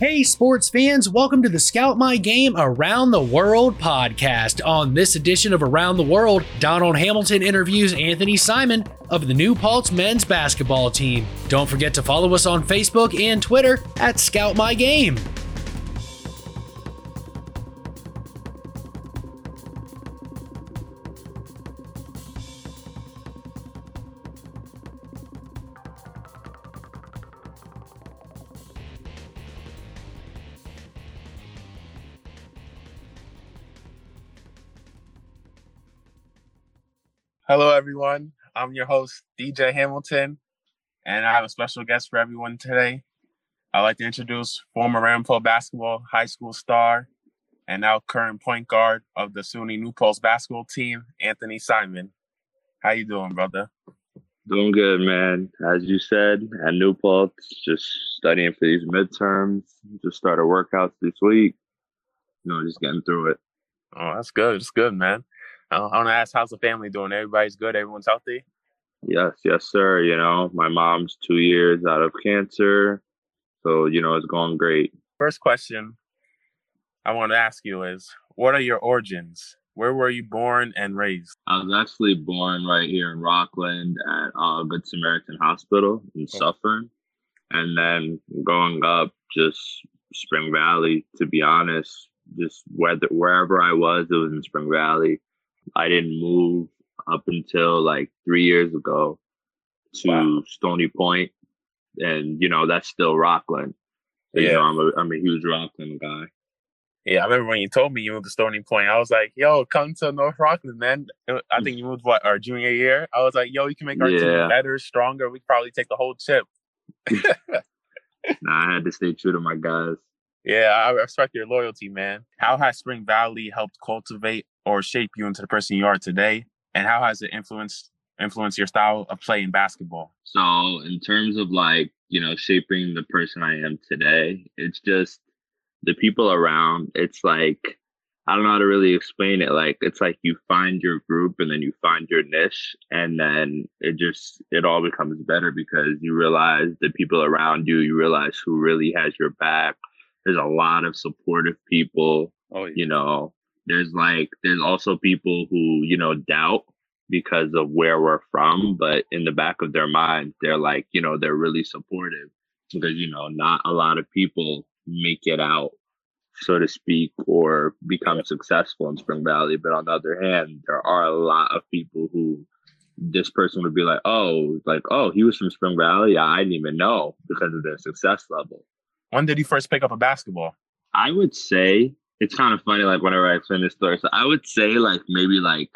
Hey, sports fans, welcome to the Scout My Game Around the World podcast. On this edition of Around the World, Donald Hamilton interviews Anthony Simon of the New Paltz men's basketball team. Don't forget to follow us on Facebook and Twitter at Scout My Game. Everyone. I'm your host, DJ Hamilton, and I have a special guest for everyone today. I'd like to introduce former Ramapo basketball high school star and now current point guard of the SUNY New Paltz basketball team, Anthony Simon. How you doing, brother? Doing good, man. As you said, at New Paltz, just studying for these midterms. Just started workouts this week. You know, just getting through it. Oh, that's good. It's good, man. I want to ask, how's the family doing? Everybody's good. Everyone's healthy. Yes, yes, sir. You know, my mom's two years out of cancer, so you know it's going great. First question I want to ask you is, what are your origins? Where were you born and raised? I was actually born right here in Rockland at uh, Good Samaritan Hospital in oh. Suffern, and then growing up, just Spring Valley. To be honest, just whether wherever I was, it was in Spring Valley I didn't move up until like three years ago to wow. Stony Point, and you know that's still Rockland. So, yeah, you know, I'm a I'm a huge Rockland guy. Yeah, I remember when you told me you moved to Stony Point. I was like, "Yo, come to North Rockland, man." Uh, I think you moved what our junior year. I was like, "Yo, you can make our yeah. team better, stronger. We probably take the whole chip." nah, I had to stay true to my guys. Yeah, I respect your loyalty, man. How has Spring Valley helped cultivate or shape you into the person you are today? And how has it influenced influenced your style of play in basketball? So, in terms of like, you know, shaping the person I am today, it's just the people around. It's like I don't know how to really explain it. Like it's like you find your group and then you find your niche and then it just it all becomes better because you realize the people around you, you realize who really has your back, there's a lot of supportive people. Oh, yeah. You know, there's like there's also people who you know doubt because of where we're from, but in the back of their mind, they're like, you know, they're really supportive because you know, not a lot of people make it out, so to speak, or become successful in Spring Valley. But on the other hand, there are a lot of people who this person would be like, oh, like, oh, he was from Spring Valley. I didn't even know because of their success level. When did you first pick up a basketball? I would say it's kind of funny, like whenever I explain this story. So I would say like maybe like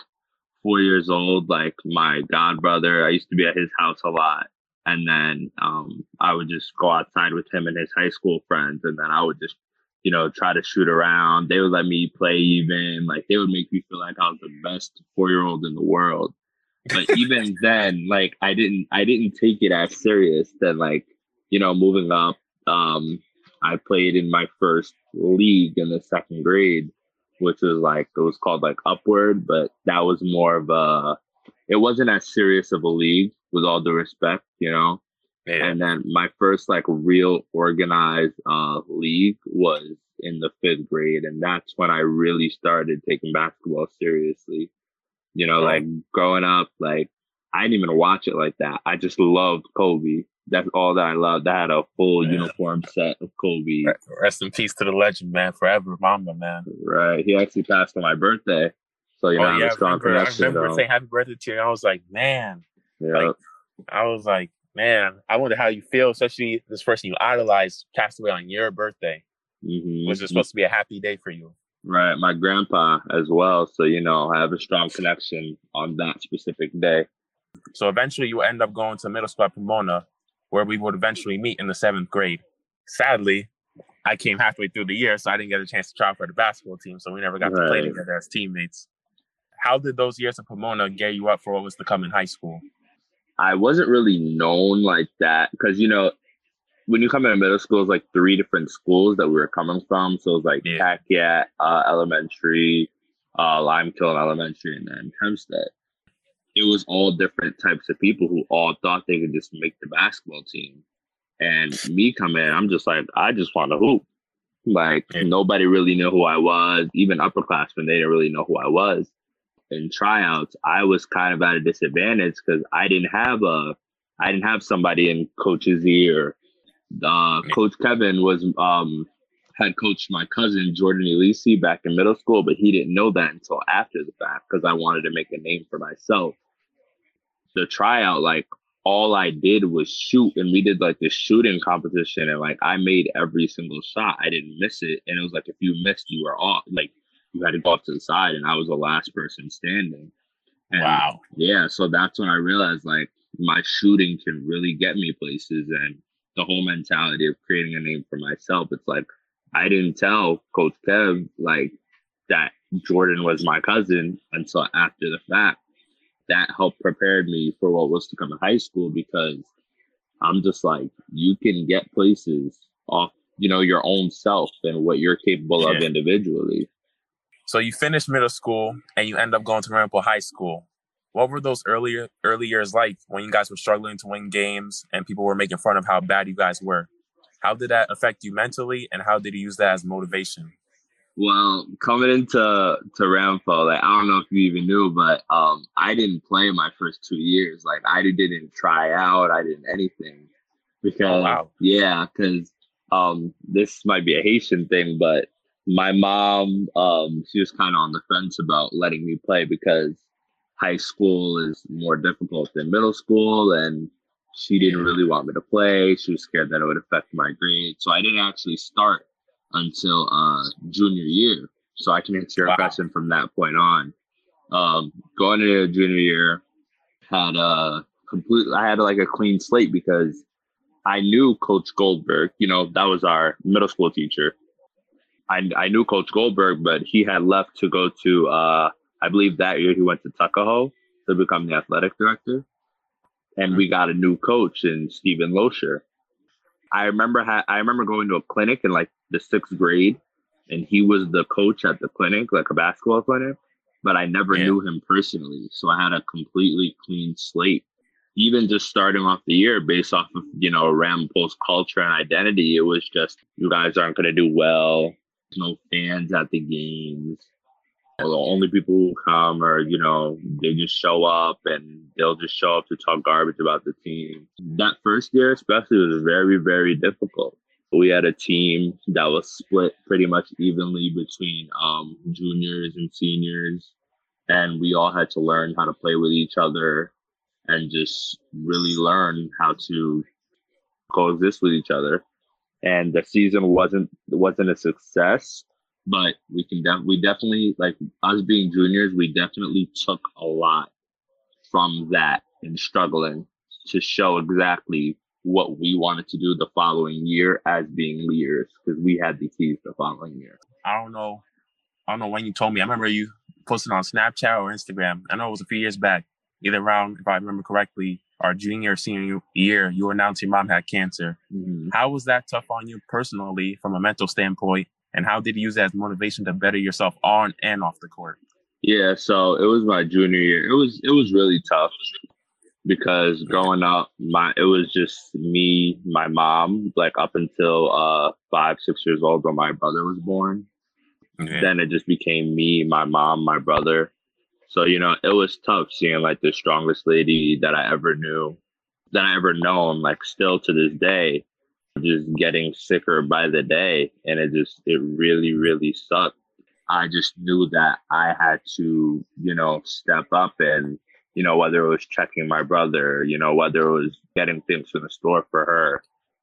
four years old, like my god brother. I used to be at his house a lot. And then um, I would just go outside with him and his high school friends. And then I would just, you know, try to shoot around. They would let me play even. Like they would make me feel like I was the best four year old in the world. But even then, like I didn't I didn't take it as serious than like, you know, moving up. Um, I played in my first league in the second grade, which was like it was called like Upward, but that was more of a it wasn't as serious of a league with all due respect, you know. Man. And then my first like real organized uh league was in the fifth grade, and that's when I really started taking basketball seriously. You know, like growing up, like I didn't even watch it like that. I just loved Kobe that's all that I loved. I had a full man. uniform set of Kobe. Rest in peace to the legend, man. Forever, Mamba, man. Right. He actually passed on my birthday. So, you oh, know, yeah, I, strong remember, connection. I remember saying happy birthday to you. I was like, man. Yeah. Like, I was like, man, I wonder how you feel, especially this person you idolized passed away on your birthday. Mm-hmm. Was it supposed to be a happy day for you? Right. My grandpa as well. So, you know, I have a strong connection on that specific day. So eventually you end up going to middle school at Pomona where we would eventually meet in the seventh grade. Sadly, I came halfway through the year, so I didn't get a chance to try for the basketball team, so we never got right. to play together as teammates. How did those years of Pomona get you up for what was to come in high school? I wasn't really known like that because you know when you come into middle school, it's like three different schools that we were coming from. So it was like yeah. uh, Elementary, uh, Limekiln Elementary, and then Hempstead it was all different types of people who all thought they could just make the basketball team. And me coming in, I'm just like, I just want to hoop. Like nobody really knew who I was. Even upperclassmen, they didn't really know who I was. In tryouts, I was kind of at a disadvantage because I didn't have a, I didn't have somebody in coach's ear. Uh, Coach Kevin was um, had coached my cousin Jordan Elisi back in middle school, but he didn't know that until after the fact because I wanted to make a name for myself. The tryout, like all I did was shoot, and we did like this shooting competition, and like I made every single shot. I didn't miss it, and it was like if you missed, you were off. Like you had to go off to the side, and I was the last person standing. And wow. Yeah, so that's when I realized like my shooting can really get me places, and the whole mentality of creating a name for myself. It's like I didn't tell Coach Kev like that Jordan was my cousin until after the fact. That helped prepare me for what was to come in high school because I'm just like, you can get places off, you know, your own self and what you're capable yeah. of individually. So you finished middle school and you end up going to Ramapo High School. What were those earlier early years like when you guys were struggling to win games and people were making fun of how bad you guys were? How did that affect you mentally, and how did you use that as motivation? Well, coming into to Ramapo, like I don't know if you even knew, but um, I didn't play my first two years. Like I didn't try out, I didn't anything because oh, wow. yeah, because um, this might be a Haitian thing, but my mom um, she was kind of on the fence about letting me play because high school is more difficult than middle school, and she didn't really want me to play. She was scared that it would affect my grades. So I didn't actually start until uh, junior year. So I can answer your wow. question from that point on. Um, going into junior year, had a complete. I had like a clean slate because I knew Coach Goldberg. You know, that was our middle school teacher. I, I knew Coach Goldberg, but he had left to go to. Uh, I believe that year he went to Tuckahoe to become the athletic director and we got a new coach in Stephen Loescher. I remember ha- I remember going to a clinic in like the sixth grade, and he was the coach at the clinic, like a basketball clinic. But I never yeah. knew him personally, so I had a completely clean slate. Even just starting off the year based off of you know Ramapo's culture and identity, it was just you guys aren't going to do well. No fans at the games the only people who come are, you know, they just show up and they'll just show up to talk garbage about the team. That first year, especially, was very, very difficult. We had a team that was split pretty much evenly between um, juniors and seniors, and we all had to learn how to play with each other and just really learn how to coexist with each other. And the season wasn't wasn't a success, but we can def- we definitely like us being juniors we definitely took a lot from that and struggling to show exactly what we wanted to do the following year as being leaders because we had the keys the following year. I don't know i don't know when you told me. I remember you posted on snapchat or instagram. I know it was a few years back. Either around if i remember correctly our junior or senior year you announced your mom had cancer. Mm-hmm. how was that tough on you personally from a mental standpoint and how did you use that as motivation to better yourself on and off the court? Yeah, so it was my junior year. It was it was really tough because growing up, my it was just me, my mom, like up until uh five, six years old when my brother was born. Okay. Then it just became me, my mom, my brother. So, you know, it was tough seeing like the strongest lady that I ever knew, that I ever known, like still to this day, just getting sicker by the day and it just it really really sucked. I just knew that i had to you know step up and you know whether it was checking my brother you know whether it was getting things from the store for her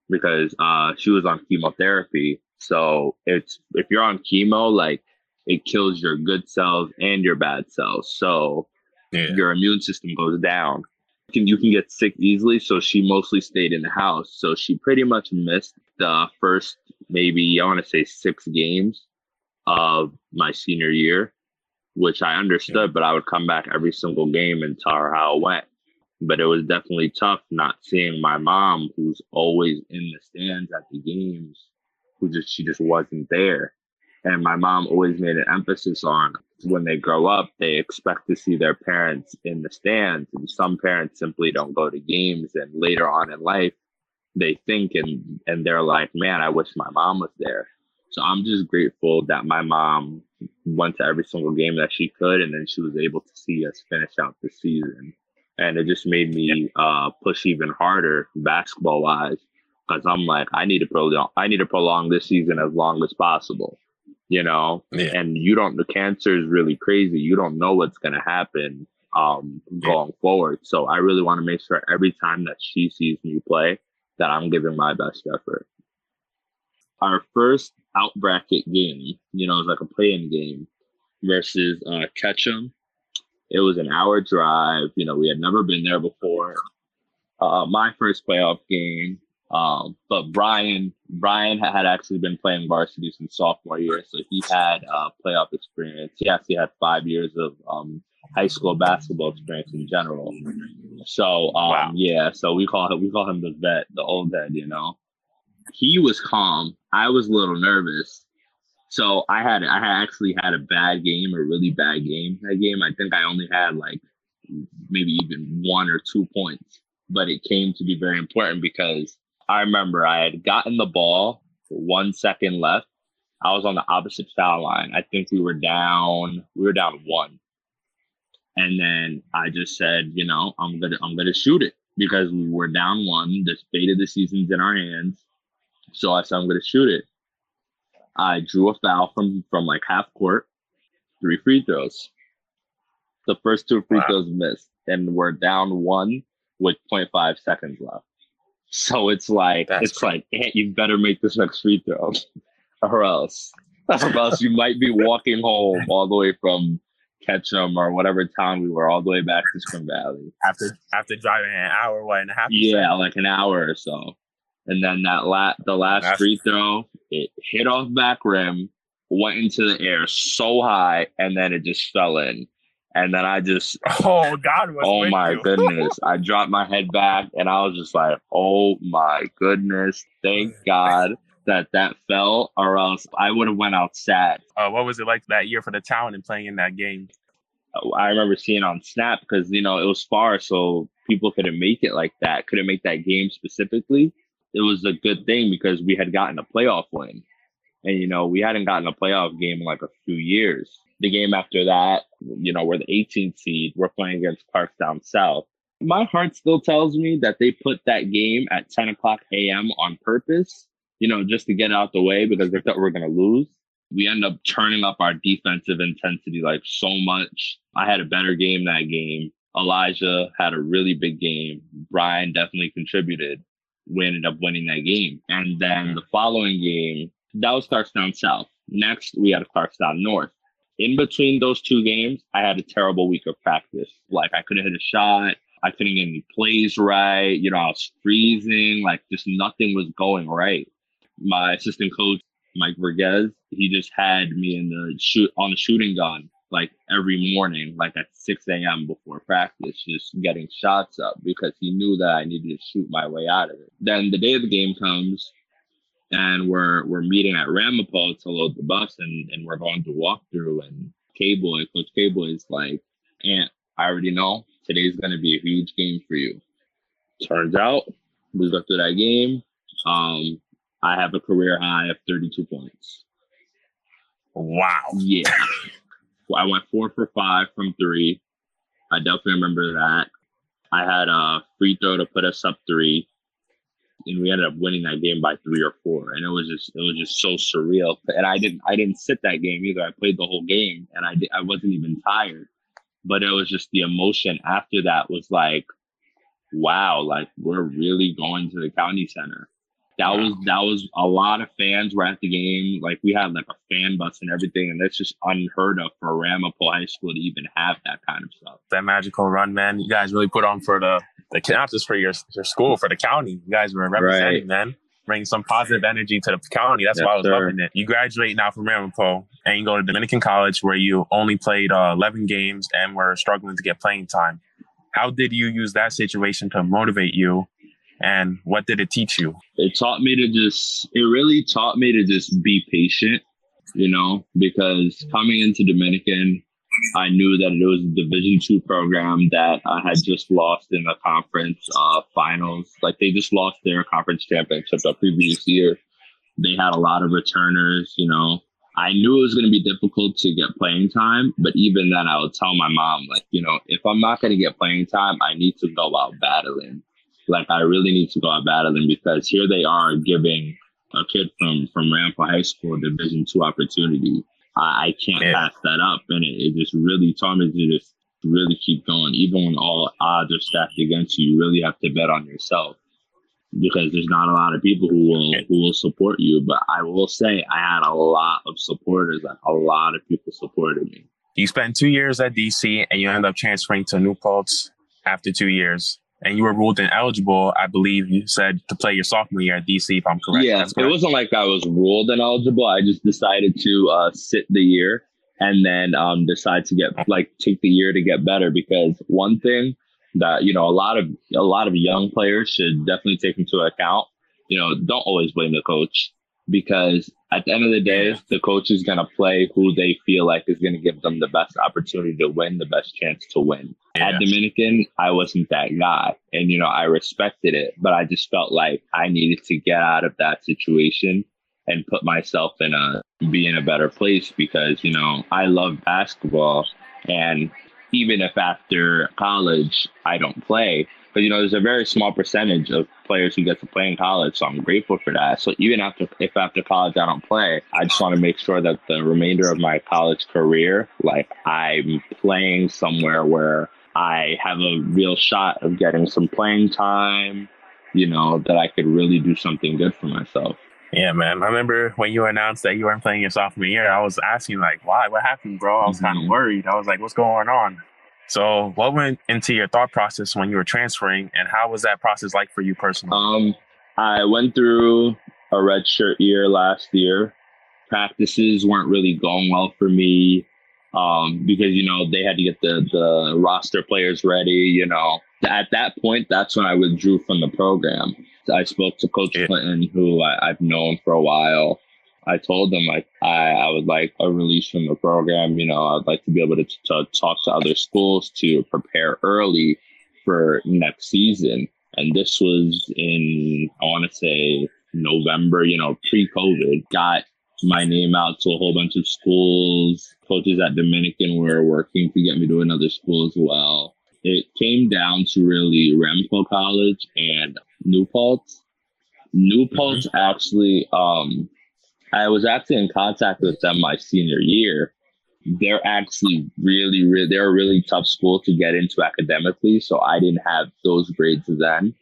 because uh she was on chemotherapy. So it's if you're on chemo like it kills your good cells and your bad cells. So yeah. your immune system goes down can you can get sick easily. So she mostly stayed in the house. So she pretty much missed the first maybe I want to say six games of my senior year, which I understood, but I would come back every single game and tell her how it went. But it was definitely tough not seeing my mom, who's always in the stands at the games, who just she just wasn't there. And my mom always made an emphasis on when they grow up, they expect to see their parents in the stands. And some parents simply don't go to games. And later on in life, they think and, and they're like, man, I wish my mom was there. So I'm just grateful that my mom went to every single game that she could, and then she was able to see us finish out the season. And it just made me uh, push even harder basketball wise because I'm like, I need to prolong, I need to prolong this season as long as possible, you know. Yeah. And you don't, the cancer is really crazy. You don't know what's gonna happen um, going yeah. forward. So I really want to make sure every time that she sees me play, that I'm giving my best effort. Our first out bracket game, you know, it was like a play-in game versus uh, Ketcham. It was an hour drive. You know, we had never been there before. Uh, my first playoff game. Um, but Brian, Brian had actually been playing varsity since sophomore year, so he had uh, playoff experience. He actually had five years of um, high school basketball experience in general. So um, wow. yeah, so we call him we call him the vet, the old head. You know, he was calm. I was a little nervous. So I had I actually had a bad game, a really bad game. That game, I think I only had like maybe even one or two points, but it came to be very important because I remember I had gotten the ball one second left. I was on the opposite foul line. I think we were down. We were down one, and then I just said, you know, I'm gonna I'm gonna shoot it because we were down one. The fate of the season's in our hands. So I said I'm gonna shoot it. I drew a foul from from like half court, three free throws. The first two free wow. throws missed, and we're down one with 0.5 seconds left. So it's like That's it's crazy. like hey, you better make this next free throw, or else, or else you might be walking home all the way from Ketcham or whatever town we were, all the way back to Spring Valley. After after driving an hour, what and a half? Yeah, like an hour or so. And then that la- the last That's- free throw, it hit off back rim, went into the air so high, and then it just fell in. And then I just, oh God, oh my you? goodness, I dropped my head back, and I was just like, oh my goodness, thank God that that fell, or else I would have went out sad. Uh, what was it like that year for the town and playing in that game? I remember seeing on Snap because you know it was far, so people couldn't make it like that. Couldn't make that game specifically it was a good thing because we had gotten a playoff win. And, you know, we hadn't gotten a playoff game in like a few years. The game after that, you know, we're the 18th seed. We're playing against Clarkstown South. My heart still tells me that they put that game at 10 o'clock a.m. on purpose, you know, just to get out the way because they thought we are going to lose. We end up turning up our defensive intensity like so much. I had a better game that game. Elijah had a really big game. Brian definitely contributed we ended up winning that game. And then the following game, that was Clarkstown South. Next, we had Clarkstown North. In between those two games, I had a terrible week of practice. Like I couldn't hit a shot. I couldn't get any plays right. You know, I was freezing. Like just nothing was going right. My assistant coach, Mike Vergez, he just had me in the shoot on the shooting gun like every morning, like at 6 a.m. before practice, just getting shots up because he knew that I needed to shoot my way out of it. Then the day of the game comes and we're we're meeting at Ramapo to load the bus and, and we're going to walk through and K-Boy, Coach K-Boy is like, Aunt, I already know today's gonna be a huge game for you. Turns out we got through that game. Um, I have a career high of 32 points. Wow. Yeah. I went four for five from three. I definitely remember that. I had a free throw to put us up three, and we ended up winning that game by three or four. And it was just it was just so surreal. And I didn't I didn't sit that game either. I played the whole game, and I I wasn't even tired. But it was just the emotion after that was like, wow, like we're really going to the county center that was that was a lot of fans were at the game. Like we had like a fan bus and everything, and that's just unheard of for Ramapo High School to even have that kind of stuff. That magical run, man! You guys really put on for the the not just for your your school, for the county. You guys were representing, right. man. Bring some positive energy to the county. That's yes, why I was sir. loving it. You graduate now from Ramapo and you go to Dominican College where you only played uh, 11 games and were struggling to get playing time. How did you use that situation to motivate you and what did it teach you? It taught me to just, it really taught me to just be patient, you know, because coming into Dominican, I knew that it was a Division two program that I had just lost in the conference uh, finals. Like they just lost their conference championship the previous year. They had a lot of returners, you know. I knew it was going to be difficult to get playing time, but even then, I would tell my mom, like, you know, if I'm not going to get playing time, I need to go out battling. Like, I really need to go out battling because here they are giving a kid from from Ramapo High School Division two opportunity. I, I can't yeah. pass that up, and it, it just really taught me to just really keep going, even when all odds are stacked against you. You really have to bet on yourself because there's not a lot of people who will who will support you. But I will say I had a lot of supporters. Like a lot of people supported me. You spent two years at DC and you end up transferring to New Paltz after two years. And you were ruled ineligible, I believe you said, to play your sophomore year at DC, if I'm correct. Yeah, correct. it wasn't like I was ruled ineligible. I just decided to uh, sit the year and then um, decide to get like take the year to get better because one thing that you know a lot of a lot of young players should definitely take into account. You know, don't always blame the coach because at the end of the day, the coach is going to play who they feel like is going to give them the best opportunity to win, the best chance to win. Yeah. At Dominican, I wasn't that guy. And, you know, I respected it, but I just felt like I needed to get out of that situation and put myself in a, be in a better place because, you know, I love basketball and even if after college I don't play. But you know, there's a very small percentage of players who get to play in college, so I'm grateful for that. So even after if after college I don't play, I just want to make sure that the remainder of my college career, like I'm playing somewhere where I have a real shot of getting some playing time, you know, that I could really do something good for myself. Yeah, man. I remember when you announced that you weren't playing your sophomore year, I was asking like, why? What happened, bro? I was mm-hmm. kind of worried. I was like, what's going on? So, what went into your thought process when you were transferring, and how was that process like for you personally? Um, I went through a red shirt year last year. Practices weren't really going well for me um, because you know they had to get the the roster players ready. You know, at that point, that's when I withdrew from the program. I spoke to Coach yeah. Clinton, who I, I've known for a while. I told them like I, I would like a release from the program. You know, I'd like to be able to, to talk to other schools to prepare early for next season. And this was in I want to say November. You know, pre-COVID. Got my name out to a whole bunch of schools. Coaches at Dominican were working to get me to another school as well. It came down to really Ramapo College and New Paltz. New Paltz mm-hmm. actually, um, I was actually in contact with them my senior year. They're actually really, really, they're a really tough school to get into academically. So I didn't have those grades then.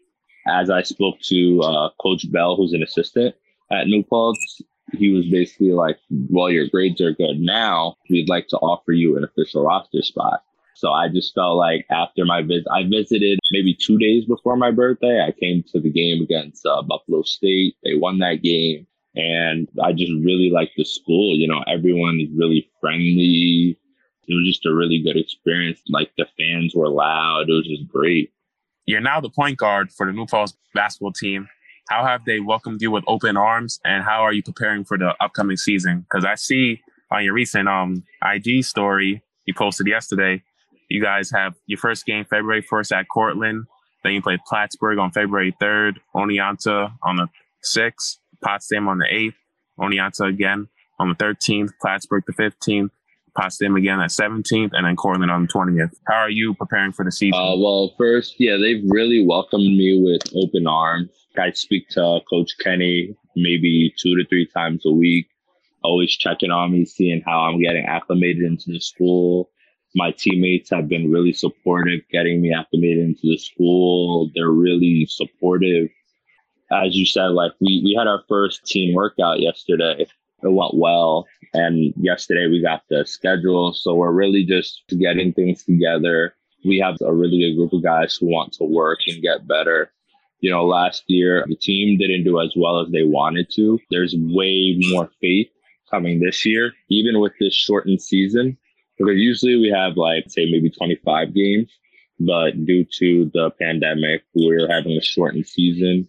As I spoke to uh, Coach Bell, who's an assistant at New Paltz, he was basically like, well, your grades are good now. We'd like to offer you an official roster spot. So I just felt like after my visit, I visited maybe two days before my birthday. I came to the game against uh, Buffalo State. They won that game. And I just really liked the school. You know, everyone is really friendly. It was just a really good experience. Like the fans were loud. It was just great. You're now the point guard for the New Paltz basketball team. How have they welcomed you with open arms and how are you preparing for the upcoming season? Because I see on your recent um, IG story you posted yesterday, you guys have your first game February 1st at Cortland. Then you play Plattsburgh on February 3rd, Oneonta on the 6th, Potsdam on the 8th, Oneonta again on the 13th, Plattsburgh the 15th, Potsdam again at 17th, and then Cortland on the 20th. How are you preparing for the season? Uh, well, first, yeah, they've really welcomed me with open arms. I speak to Coach Kenny maybe two to three times a week, always checking on me, seeing how I'm getting acclimated into the school. My teammates have been really supportive, getting me acclimated into the school. They're really supportive as you said, like we, we had our first team workout yesterday. It went well. And yesterday we got the schedule. So we're really just getting things together. We have a really good group of guys who want to work and get better. You know, last year the team didn't do as well as they wanted to. There's way more faith coming this year, even with this shortened season. Because usually we have like, say, maybe 25 games. But due to the pandemic, we're having a shortened season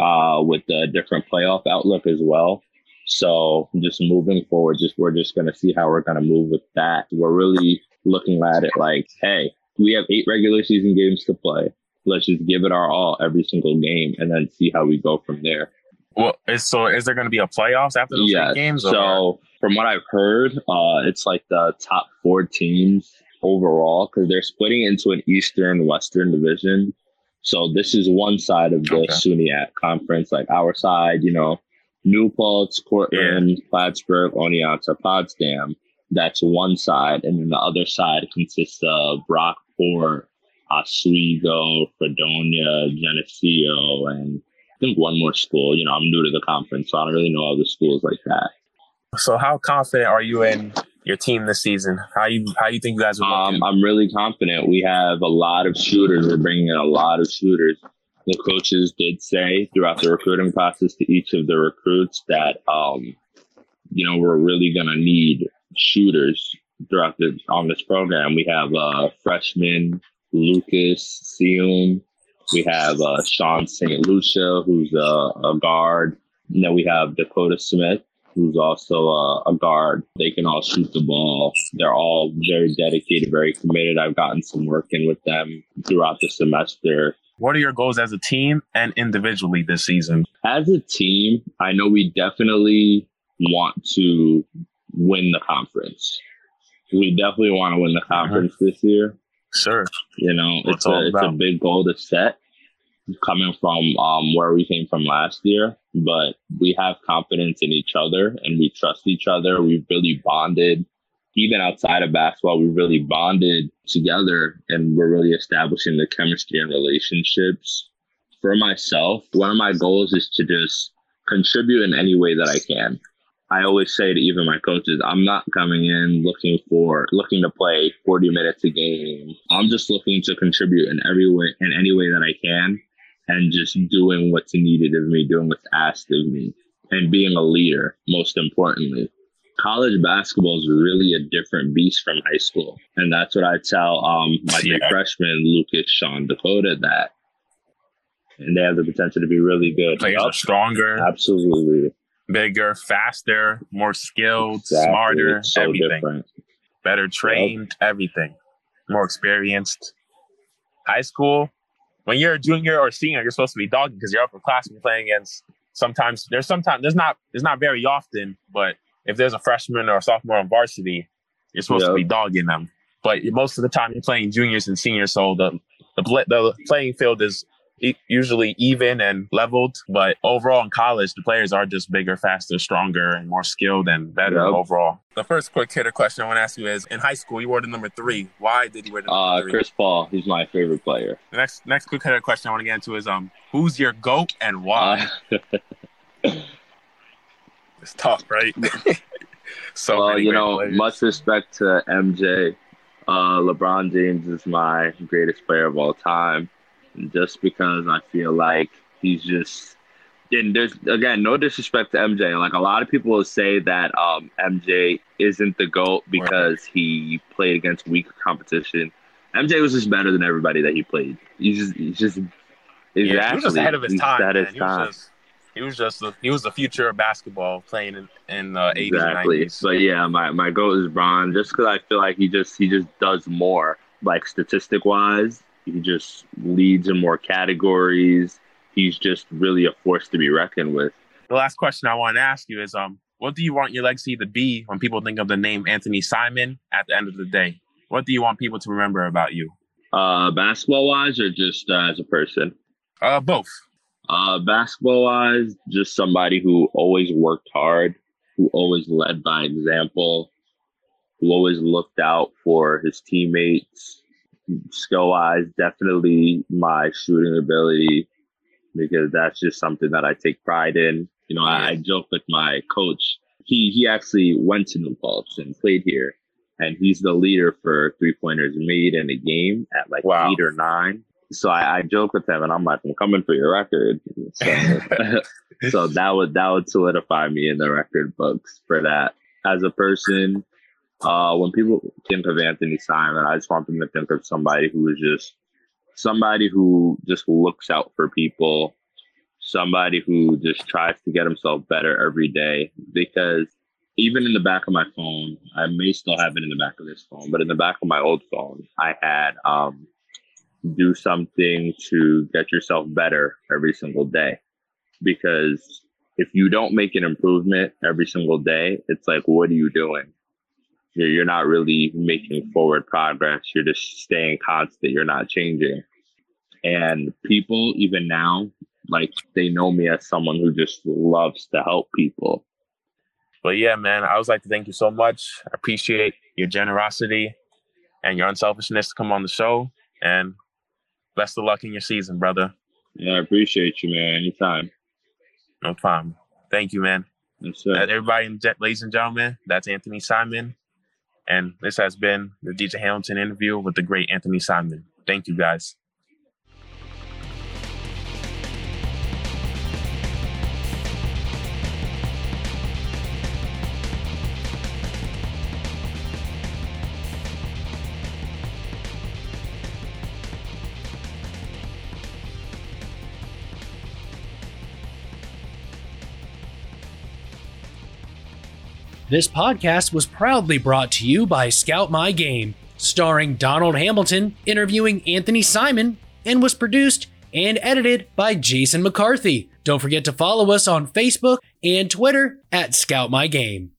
uh, with a different playoff outlook as well. So just moving forward, just we're just going to see how we're going to move with that. We're really looking at it like, hey, we have eight regular season games to play. Let's just give it our all every single game and then see how we go from there. Well, so is there going to be a playoffs after those yeah. games? or- So from what I've heard, uh, it's like the top four teams overall because they're splitting into an Eastern Western division. So this is one side of the Okay. SUNYAC conference, like our side, you know, New Paltz, Cortland, Plattsburgh, Oneonta, Potsdam. That's one side, and then the other side consists of Brockport, Oswego, Fredonia, Geneseo, and I think one more school. You know, I'm new to the conference, so I don't really know other schools like that. so how confident are you in your team this season? How you how you think you guys are? Um, I'm really confident. We have a lot of shooters. We're bringing in a lot of shooters. The coaches did say throughout the recruiting process to each of the recruits that, um, you know, we're really to need shooters throughout the on this program. We have uh, freshman Lucas Seum. We have uh, Sean St. Lucia, who's a, a guard. And then we have Dakota Smith, who's also a, a guard. They can all shoot the ball. They're all very dedicated, very committed. I've gotten some work in with them throughout the semester. what are your goals as a team and individually this season? As a team, I know we definitely want to win the conference. We definitely want to win the conference this year. Sure. You know, it's a it's a big goal to set coming from um, where we came from last year. But we have confidence in each other and we trust each other. We've really bonded. Even outside of basketball, We've really bonded together and we're really establishing the chemistry and relationships. For myself, one of my goals is to just contribute in any way that I can. I always say to even my coaches, I'm not coming in looking for looking to play 40 minutes a game. I'm just looking to contribute in every way in any way that I can and just doing what's needed of me, doing what's asked of me, and being a leader, most importantly. College basketball is really a different beast from high school. And that's what I tell um my Yeah. freshman Lucas Sean Dakota that and they have the potential to be really good. Players are stronger, Absolutely. bigger, faster, more skilled, Exactly. smarter, so everything. different. better trained, everything, more experienced. High school, when you're a junior or senior, you're supposed to be dogging because you're upperclassmen you're playing against. Sometimes there's sometimes there's not there's not very often, but if there's a freshman or a sophomore on varsity, you're supposed to be dogging them. But most of the time, you're playing juniors and seniors, so the the, the playing field is usually even and leveled. But overall, in college, the players are just bigger, faster, stronger, and more skilled and better Yep. overall. The first quick hitter question I want to ask you is: In high school, you wore the number three. Why did you wear the number Uh, three? Chris Paul, he's my favorite player. The next next quick hitter question I want to get into is um, who's your goat and why? Uh, it's tough, right? so well, you know, players. much respect to MJ. Uh, LeBron James is my greatest player of all time, just because I feel like he's just. And there's again no disrespect to MJ. Like a lot of people will say that um, MJ isn't the goat because he played against weaker competition. MJ was just better than everybody that he played. He's just, he's just exactly. Yeah, he was just ahead of his time. ahead man. his He was just he was just the, he was the future of basketball playing in in uh, 80s exactly. and 90s. But yeah, my my goat is Bron, just because I feel like he just he just does more, like statistic wise. He just leads in more categories. He's just really a force to be reckoned with. The last question I want to ask you is um, what do you want your legacy to be when people think of the name Anthony Simon at the end of the day? What do you want people to remember about you? Uh, basketball wise, or just uh, as a person. Uh, both. Uh, basketball wise, just somebody who always worked hard, who always led by example, who always looked out for his teammates. Skill wise, definitely my shooting ability, because that's just something that I take pride in. You know, I, I joke with my coach. He he actually went to New Paltz and played here, and he's the leader for three pointers made in a game at like Wow. eight or nine. So I, I joke with him, and I'm like, "I'm coming for your record." So, so that would that would solidify me in the record books for that. As a person, uh, when people think of Anthony Simon, I just want them to think of somebody who is just somebody who just looks out for people, somebody who just tries to get himself better every day. Because even in the back of my phone, I may still have it in the back of this phone, but in the back of my old phone, I had um, do something to get yourself better every single day. Because if you don't make an improvement every single day, it's like, what are you doing? You're, you're not really making forward progress. You're just staying constant. You're not changing. And people, even now, like they know me as someone who just loves to help people. But yeah, man, I always like to thank you so much. I appreciate your generosity and your unselfishness to come on the show. And best of luck in your season, brother. Yeah, I appreciate you, man. Anytime. No problem. Thank you, man. Yes, sir. Uh, everybody, ladies and gentlemen, that's Anthony Simon. And this has been the DJ Hamilton interview with the great Anthony Simon. Thank you, guys. This podcast was proudly brought to you by Scout My Game, starring Donald Hamilton interviewing Anthony Simon, and was produced and edited by Jason McCarthy. Don't forget to follow us on Facebook and Twitter at Scout My Game.